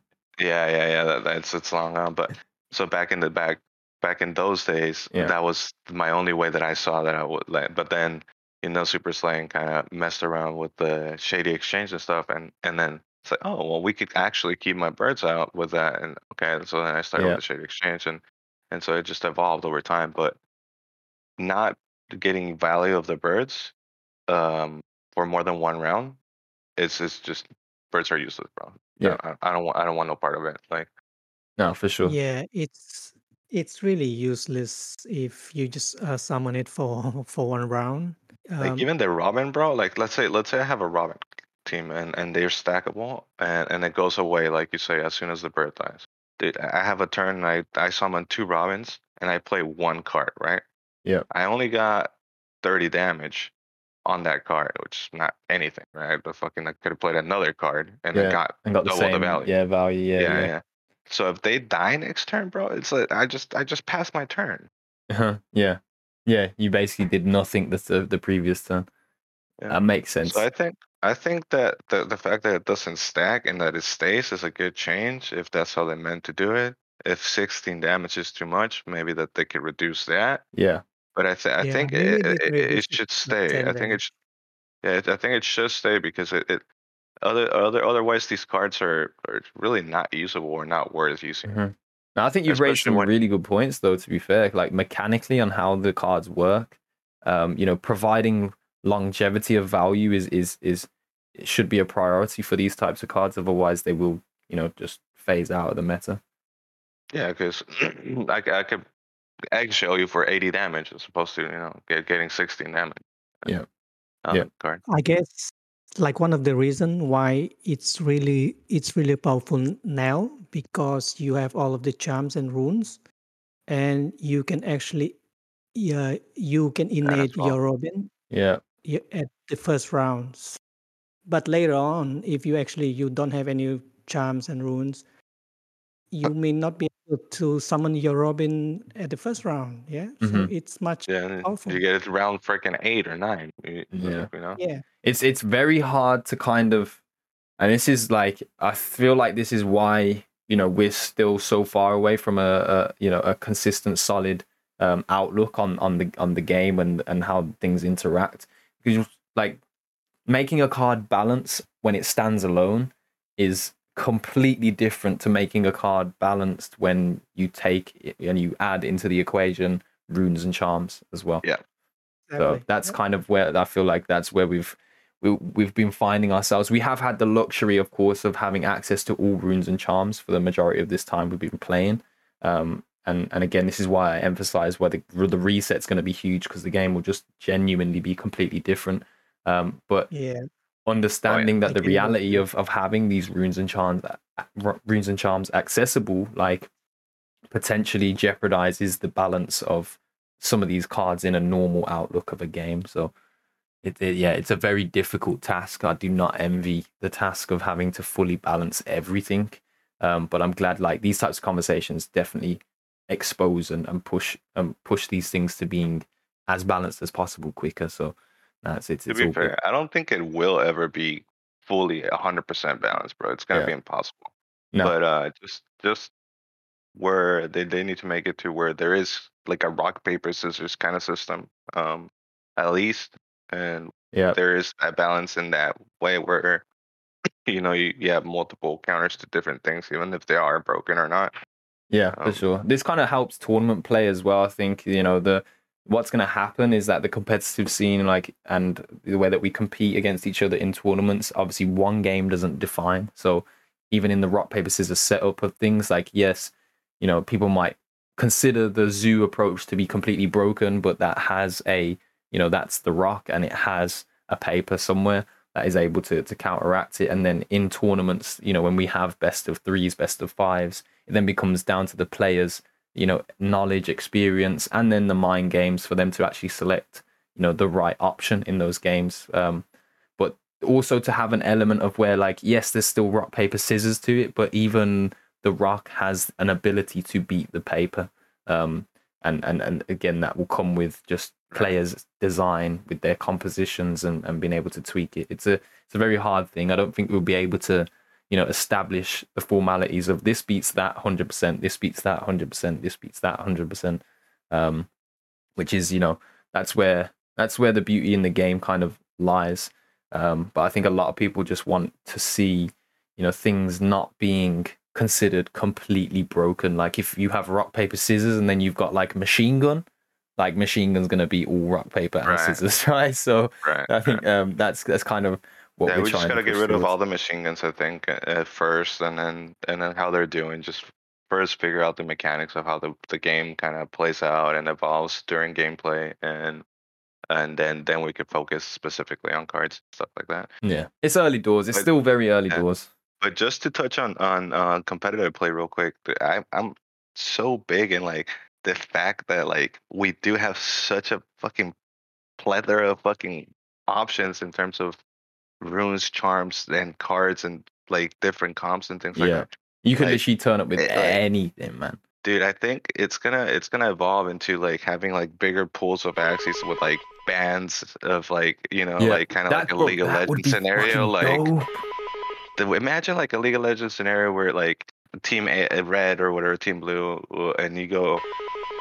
yeah, yeah. That, that's it's long gone. But so back in the back back in those days, Yeah. that was my only way that I saw that I would. Like, but then you know, Super Slaying kind of messed around with the shady exchange and stuff, and and then it's like, oh well, we could actually keep my birds out with that, and okay, so then I started Yeah. with the shady exchange, and and so it just evolved over time. But not getting value of the birds um for more than one round, it's it's just birds are useless, bro. Yeah. I, I don't want I don't want no part of it. Like. no, for sure. Yeah, it's it's really useless if you just uh, summon it for for one round. Like Um, even the Robin, bro. Like let's say let's say I have a Robin team and and they're stackable and and it goes away like you say as soon as the bird dies. Dude, I have a turn. I I summon two Robins and I play one card, right? Yeah. I only got thirty damage on that card, which is not anything, right? But fucking I could have played another card and Yeah, I got And got double the same value. yeah value. Yeah, yeah, yeah. yeah. So if they die next turn, bro, it's like I just I just passed my turn. Uh-huh, yeah, yeah. You basically did nothing the the, the previous turn. Yeah. That makes sense. So I think I think that the the fact that it doesn't stack and that it stays is a good change if that's how they meant to do it. If 16 damage is too much, maybe that they could reduce that. yeah, But I, th- I Yeah, think it, it, it, it it should stay. I think it damage. sh- yeah, I think it should stay because it, it other other otherwise these cards are, are really not usable or not worth using. Mhm. Now, I think you've raised some when- really good points, though. To be fair, like mechanically on how the cards work, um, you know, providing longevity of value is is is should be a priority for these types of cards. Otherwise, they will, you know, just phase out of the meta. Yeah, because I, I could eggshell you for 80 damage as opposed to you know get, getting 16 damage. Yeah. on Yeah. the Card. I guess like one of the reason why it's really it's really powerful now because you have all of the charms and runes and you can actually yeah you can innate your robin Yeah, y- at the first rounds but later on if you actually you don't have any charms and runes you may not be able to summon your robin at the first round yeah so Mhm. it's much Yeah, Powerful. you get it round freaking eight or nine. You, Yeah. you know. yeah it's it's very hard to kind of, and this is like I feel like this is why you know we're still so far away from a, a you know a consistent solid um, outlook on on the on the game and and how things interact because like making a card balance when it stands alone is completely different to making a card balanced when you take it and you add into the equation runes and charms as well Yeah. so exactly. that's Yeah. kind of where I feel like that's where we've we, we've been finding ourselves. We have had the luxury, of course, of having access to all runes and charms for the majority of this time we've been playing. Um, and and again, this is why I emphasize why the the reset's going to be huge because the game will just genuinely be completely different. Um, but yeah. understanding that the reality of of having these runes and charms runes and charms accessible like potentially jeopardizes the balance of some of these cards in a normal outlook of a game. So it, it- yeah it's a very difficult task. I do not envy the task of having to fully balance everything. Um, but i'm glad like these types of conversations definitely expose and, and push and push these things to being as balanced as possible quicker so that's it's, To it's be all good. fair, I don't think it will ever be fully 100% balanced, bro. It's gonna Yeah. be impossible. No. But uh, just just where they, they need to make it to where there is like a rock paper scissors kind of system, um, at least, and Yeah. there is a balance in that way where you know you, you have multiple counters to different things, even if they are broken or not. Yeah, for Um, sure. This kind of helps tournament play as well. I think you know the what's going to happen is that the competitive scene, like, and the way that we compete against each other in tournaments, obviously one game doesn't define. So even in the rock paper scissors setup of things, like yes, you know, people might consider the zoo approach to be completely broken, but that has a you know that's the rock and it has a paper somewhere that is able to to counteract it. And then in tournaments, you know, when we have best of threes, best of fives, it then becomes down to the players, you know, knowledge, experience, and then the mind games for them to actually select, you know, the right option in those games. Um, but also to have an element of where, like, yes, there's still rock paper scissors to it, but even the rock has an ability to beat the paper. Um, and and and again, that will come with just players' design with their compositions and, and being able to tweak it. It's a it's a very hard thing. I don't think we'll be able to you know establish the formalities of this beats that 100% this beats that 100% this beats that 100% um which is you know that's where that's where the beauty in the game kind of lies um but i think a lot of people just want to see you know things not being considered completely broken like if you have rock paper scissors and then you've got like machine gun like machine gun's going to be all rock paper and Right. scissors right so Right. i think um that's that's kind of what yeah, we're we just gotta to get rid of all the machine guns, I think, at first, and then and then how they're doing. Just first figure out the mechanics of how the the game kind of plays out and evolves during gameplay, and and then then we could focus specifically on cards stuff like that. Yeah, it's early doors. It's But- still very early yeah. doors. But just to touch on on uh, competitive play real quick, I, I'm so big in like the fact that like we do have such a fucking plethora of fucking options in terms of runes, charms, and cards, and like different comps and things like Yeah. that. You can Like, literally turn up with it- anything, man. Dude, I think it's gonna it's gonna evolve into like having like bigger pools of Axies with like bands of like you know Yeah, like kind of like a bro, League of Legends scenario like the, imagine like a League of Legends scenario where like team a, uh, red or whatever team blue uh, and you go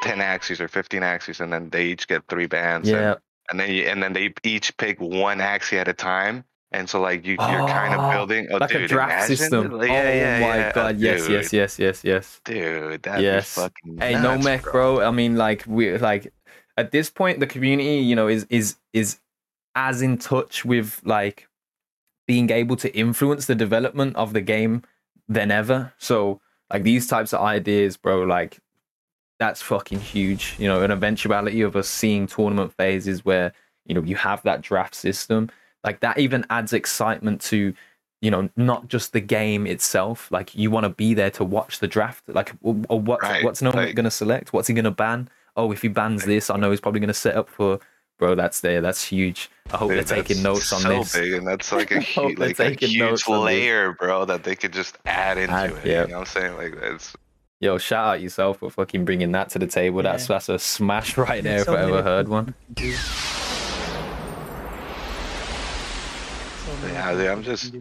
10 Axies or 15 Axies and then they each get three bands and, yeah, and then you, and then they each pick one axis at a time and so like you, you're kind Oh, of building oh, like dude, a draft system. the- yeah, oh yeah, my yeah, god, yes, dude, yes, yes, yes, yes. dude that'd Yes. fucking Hey, no nuts, mech, bro. I mean, like we like at this point, the community, you know, is is is as in touch with like being able to influence the development of the game than ever. So, like these types of ideas, bro, like that's fucking huge. You know, an eventuality of us seeing tournament phases where you know you have that draft system, like that even adds excitement to you know not just the game itself like you want to be there to watch the draft like or, or uh, what Right, what's no like- going to select what's he going to ban oh if he bans this i know he's probably going to set up for bro that's there that's huge i hope Dude, they're taking notes on so this big, and that's like a Hope huge, like a huge notes layer, bro, that they could just add into Add, it. yeah. You know what I'm saying? Like that's yo shout out yourself for fucking bringing that to the table that's Yeah. that's a smash right there There's if i ever heard one you Yeah, dude, I'm just-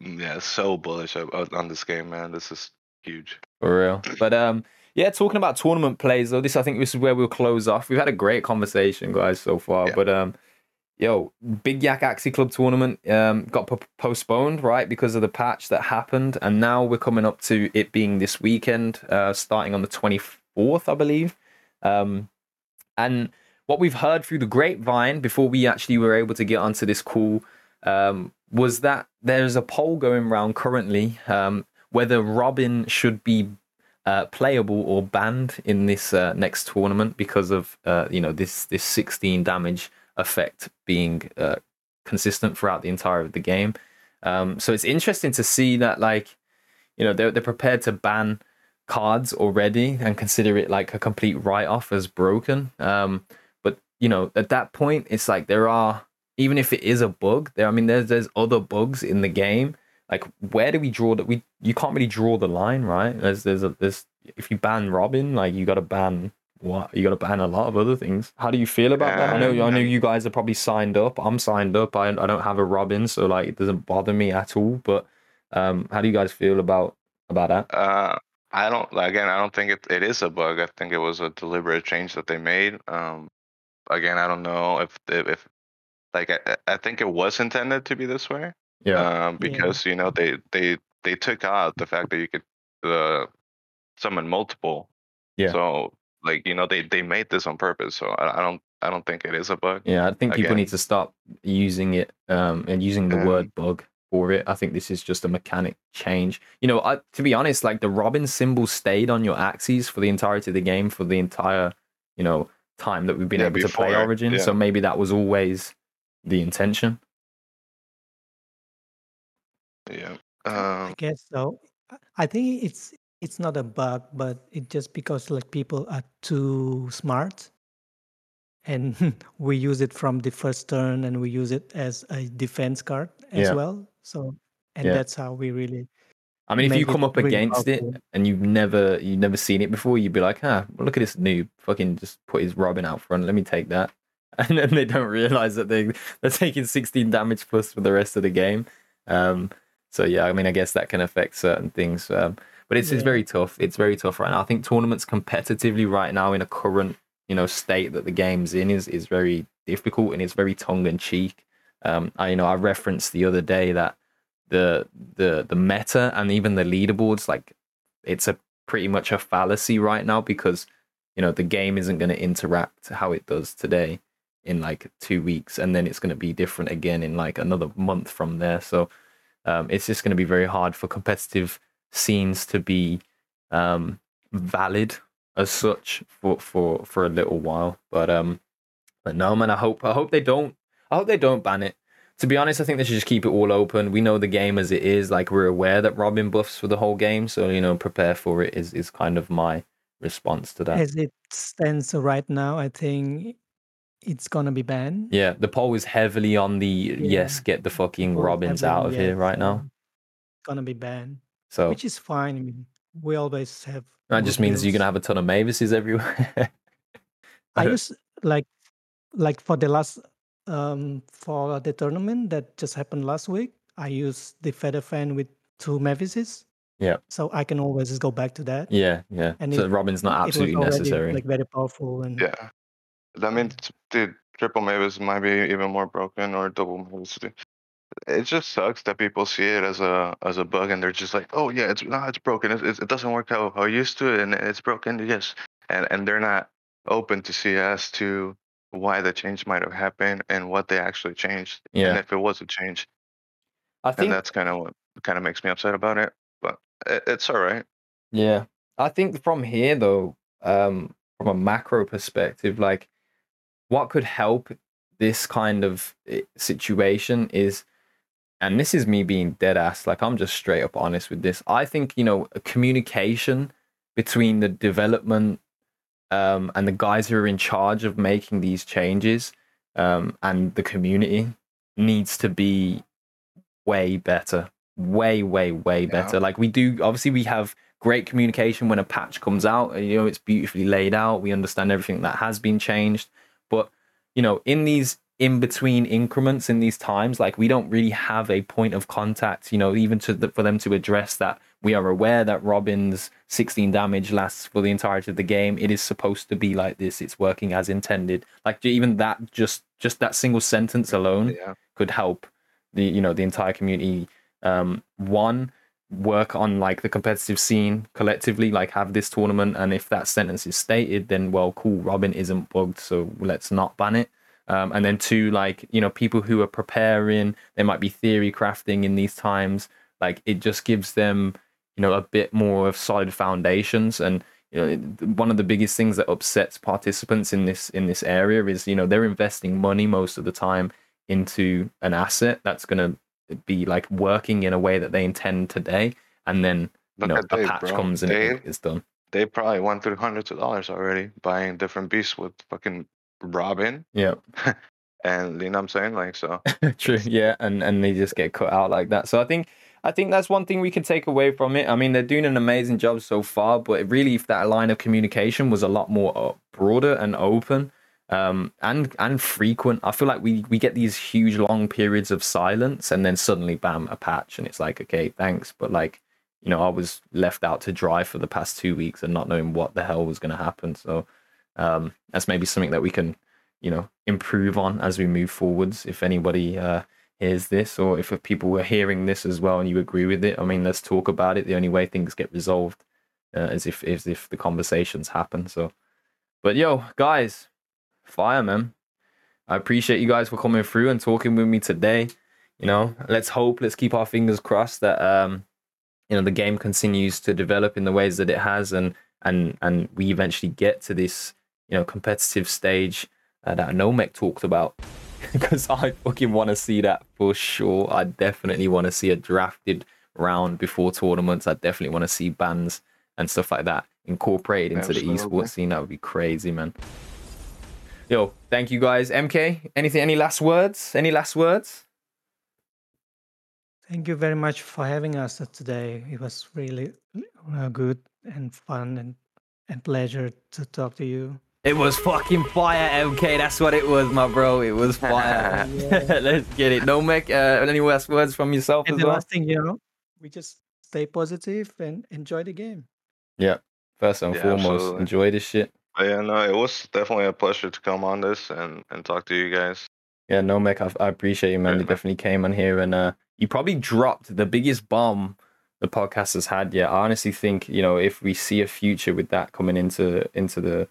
yeah, so bullish on, this game, man. This is huge. For real. But um yeah, talking about tournament plays though, this I think this is where we'll close off. We've had a great conversation, guys, so far. Yeah. But um yo, Big Yak Axie Club tournament um got po- postponed, right, because of the patch that happened. And now we're coming up to it being this weekend, uh starting on the twenty fourth, I believe. Um and what we've heard through the grapevine before we actually were able to get onto this call um, was that there's a poll going around currently um, whether Robin should be uh, playable or banned in this uh, next tournament because of uh, you know this this 16 damage effect being uh, consistent throughout the entire of the game. Um, so it's interesting to see that like you know they're they're prepared to ban cards already and consider it like a complete write off as broken. Um, but you know at that point it's like there are even if it is a bug there. I mean there's there's other bugs in the game. Like where do we draw that we you can't really draw the line right? There's there's a there's if you ban Robin like you got to ban what you got to ban a lot of other things. How do you feel about that? I know I know you guys are probably signed up. I'm signed up. I I don't have a Robin, so like it doesn't bother me at all. But um, how do you guys feel about about that? Uh, I don't. Again, I don't think it, it is a bug. I think it was a deliberate change that they made. Um, again, I don't know if, if like I, I think it was intended to be this way. Yeah. Um, because you know they they they took out the fact that you could uh, summon multiple. Yeah. So like you know they they made this on purpose. So I, I don't I don't think it is a bug. Yeah, I think people Again. need to stop using it um, and using the Yeah. word bug for it. I think this is just a mechanic change. You know, I, to be honest, like the Robin symbol stayed on your Axies for the entirety of the game for the entire, you know, time that we've been Yeah, able to play Origin. yeah. So maybe that was always the intention. Yeah. I Um, guess so. I- I think it's it's not a bug, but it just because like people are too smart, and we use it from the first turn, and we use it as a defense card as Yeah. well. So, and Yeah. that's how we really. I mean, if you come up really against it and you've never you've never seen it before, you'd be like, "Ah, look at this noob! Fucking just put his Robin out front. Let me take that." And then they don't realize that they they're taking 16 damage plus for the rest of the game. Um, so yeah, I mean, I guess that can affect certain things. Um, but it's it's very tough. It's very tough right now. I think tournaments competitively right now in a current you know state that the game's in is is very difficult and it's very tongue in cheek. Um, I you know I referenced the other day that the the the meta and even the leaderboards like it's a pretty much a fallacy right now because you know the game isn't going to interact how it does today in like two weeks and then it's going to be different again in like another month from there so um, it's just going to be very hard for competitive scenes to be um, valid as such for for for a little while but um but no man i hope i hope they don't i hope they don't ban it to be honest, I think they should just keep it all open. We know the game as it is. Like we're aware that Robin buffs for the whole game, so you know, prepare for it is is kind of my response to that. As it stands right now, I think it's gonna be banned. Yeah, the poll is heavily on the Yeah. yes, get the fucking People Robins haven't out of here right now. so Gonna be banned, So which is fine. I mean, we always have. that just good means you're gonna have a ton of Mavises everywhere. I don't- use like like for the last um for the tournament that just happened last week. I used the feather fan with two Mavises. Yeah. So I can always just go back to that. yeah, yeah. And so it- Robin's not It was absolutely already, necessary. Like very powerful and yeah. That means the triple Mavis might be even more broken or double Mavis. It just sucks that people see it as a as a bug and they're just like, oh yeah, it's no, it's broken. It, it, it doesn't work how how I used to, it and it's broken. Yes, and and they're not open to see as to why the change might have happened and what they actually changed, and yeah, if it was a change. I And think that's kind of what kind of makes me upset about it. But it, it's all right. Yeah. I think from here though, um, from a macro perspective, like what could help this kind of eh, situation is and this is me being dead ass, like I'm just straight up honest with this. I think, you know, a communication between the development um and the guys who are in charge of making these changes um and the community needs to be way better. Way, way, way Yeah. better. Like we do obviously we have great communication when a patch comes out. You know, it's beautifully laid out. We understand everything that has been changed. You know, in these in between increments in these times, like we don't really have a point of contact, you know, even to the, for them to address that we are aware that Robin's 16 damage lasts for the entirety of the game. It is supposed to be like this. It's working as intended. Like even that just just that single sentence alone Yeah. could help the you know the entire community um one work on like the competitive scene collectively like have this tournament and if that sentence is stated then well cool robin isn't bugged so let's not ban it. Um, and then two like you know people who are preparing they might be theory crafting in these times like it just gives them you know a bit more of solid foundations. And you know one of the biggest things that upsets participants in this in this area is you know they're investing money most of the time into an asset that's going to be like working in a way that they intend today and then you Look know a Dave, patch bro. comes and it, it's done they probably went through hundreds of dollars already buying different beasts with fucking Robin. yeah And you know what I'm saying? Like so True. Yeah, and and they just get cut out like that. So I think I think that's one thing we can take away from it. I mean, they're doing an amazing job so far, but really, if that line of communication was a lot more uh, broader and open, um, and and frequent, I feel like we we get these huge long periods of silence, and then suddenly, bam, a patch, and it's like, okay, thanks, but like, you know, I was left out to dry for the past two weeks and not knowing what the hell was going to happen. So um, that's maybe something that we can, you know, improve on as we move forwards. If anybody uh, hears this, or if people were hearing this as well and you agree with it, I mean, let's talk about it. The only way things get resolved uh, is if is if the conversations happen. So, but yo, guys, fire, man. I appreciate you guys for coming through and talking with me today. You know, let's hope, let's keep our fingers crossed that um, you know, the game continues to develop in the ways that it has, and and and we eventually get to this, you know, competitive stage uh, that Nomec talked about. because I fucking want to see that for sure. I definitely want to see a drafted round before tournaments. I definitely want to see bans and stuff like that incorporated into Absolutely. the esports scene. That would be crazy, man. Yo, thank you guys. MK, anything? Any last words? Any last words? Thank you very much for having us today. It was really uh, good and fun and and pleasure to talk to you. It was fucking fire, MK. That's what it was, my bro. It was fire. Let's get it. Nomec. Uh, any last words from yourself and as the well? last thing, you know, we just stay positive and enjoy the game. Yeah. First and yeah, foremost, absolutely. enjoy this shit. Yeah, no, it was definitely a pleasure to come on this and and talk to you guys. Yeah, Nomec. I, I appreciate you, man. Yeah, you man. definitely came on here and uh, you probably dropped the biggest bomb the podcast has had yet. I honestly think you know if we see a future with that coming into into the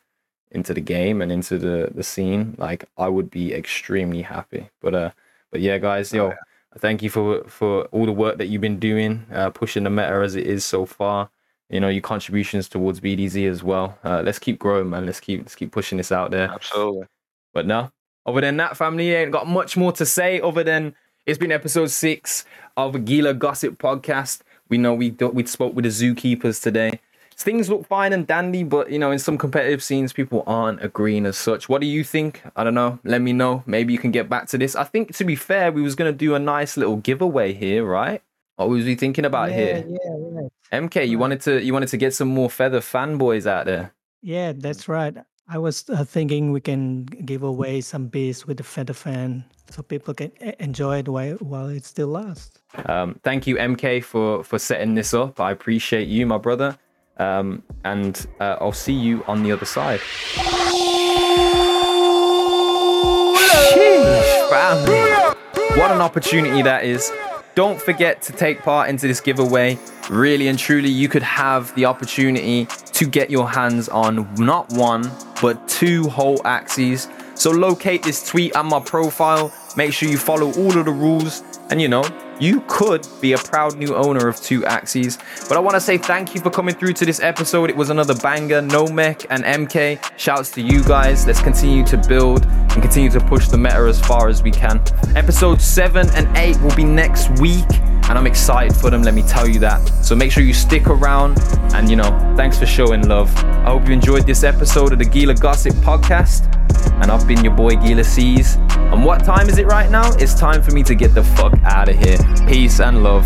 into the game and into the the scene, like I would be extremely happy. But uh, but yeah, guys, yo, oh, yeah. thank you for for all the work that you've been doing, uh, pushing the meta as it is so far. You know your contributions towards BDZ as well. Uh, let's keep growing, man. Let's keep let's keep pushing this out there. Absolutely. But no, other than that, family ain't got much more to say. Other than it's been episode six of the Gila Gossip Podcast. We know we we spoke with the zookeepers today things look fine and dandy, but you know, in some competitive scenes, people aren't agreeing as such. What do you think? I don't know. Let me know. Maybe you can get back to this. I think to be fair, we was gonna do a nice little giveaway here, right? What was we thinking about yeah, here? Yeah, right. MK, you wanted to you wanted to get some more feather fanboys out there. Yeah, that's right. I was uh, thinking we can give away some bees with the feather fan so people can enjoy it while, while it still lasts. Um, thank you, MK, for for setting this up. I appreciate you, my brother. Um, and uh, I'll see you on the other side. What an opportunity that is. Don't forget to take part into this giveaway. Really and truly, you could have the opportunity to get your hands on not one, but two whole Axies. So locate this tweet and my profile. Make sure you follow all of the rules and you know, you could be a proud new owner of two Axies. But I want to say thank you for coming through to this episode. It was another banger. Nomec and MK, shouts to you guys. Let's continue to build and continue to push the meta as far as we can. Episode 7 and 8 will be next week, and I'm excited for them, let me tell you that. So make sure you stick around, and you know, thanks for showing love. I hope you enjoyed this episode of the Gila Gossip Podcast and I've been your boy Gila Seas. And what time is it right now? It's time for me to get the fuck out of here. Peace and love.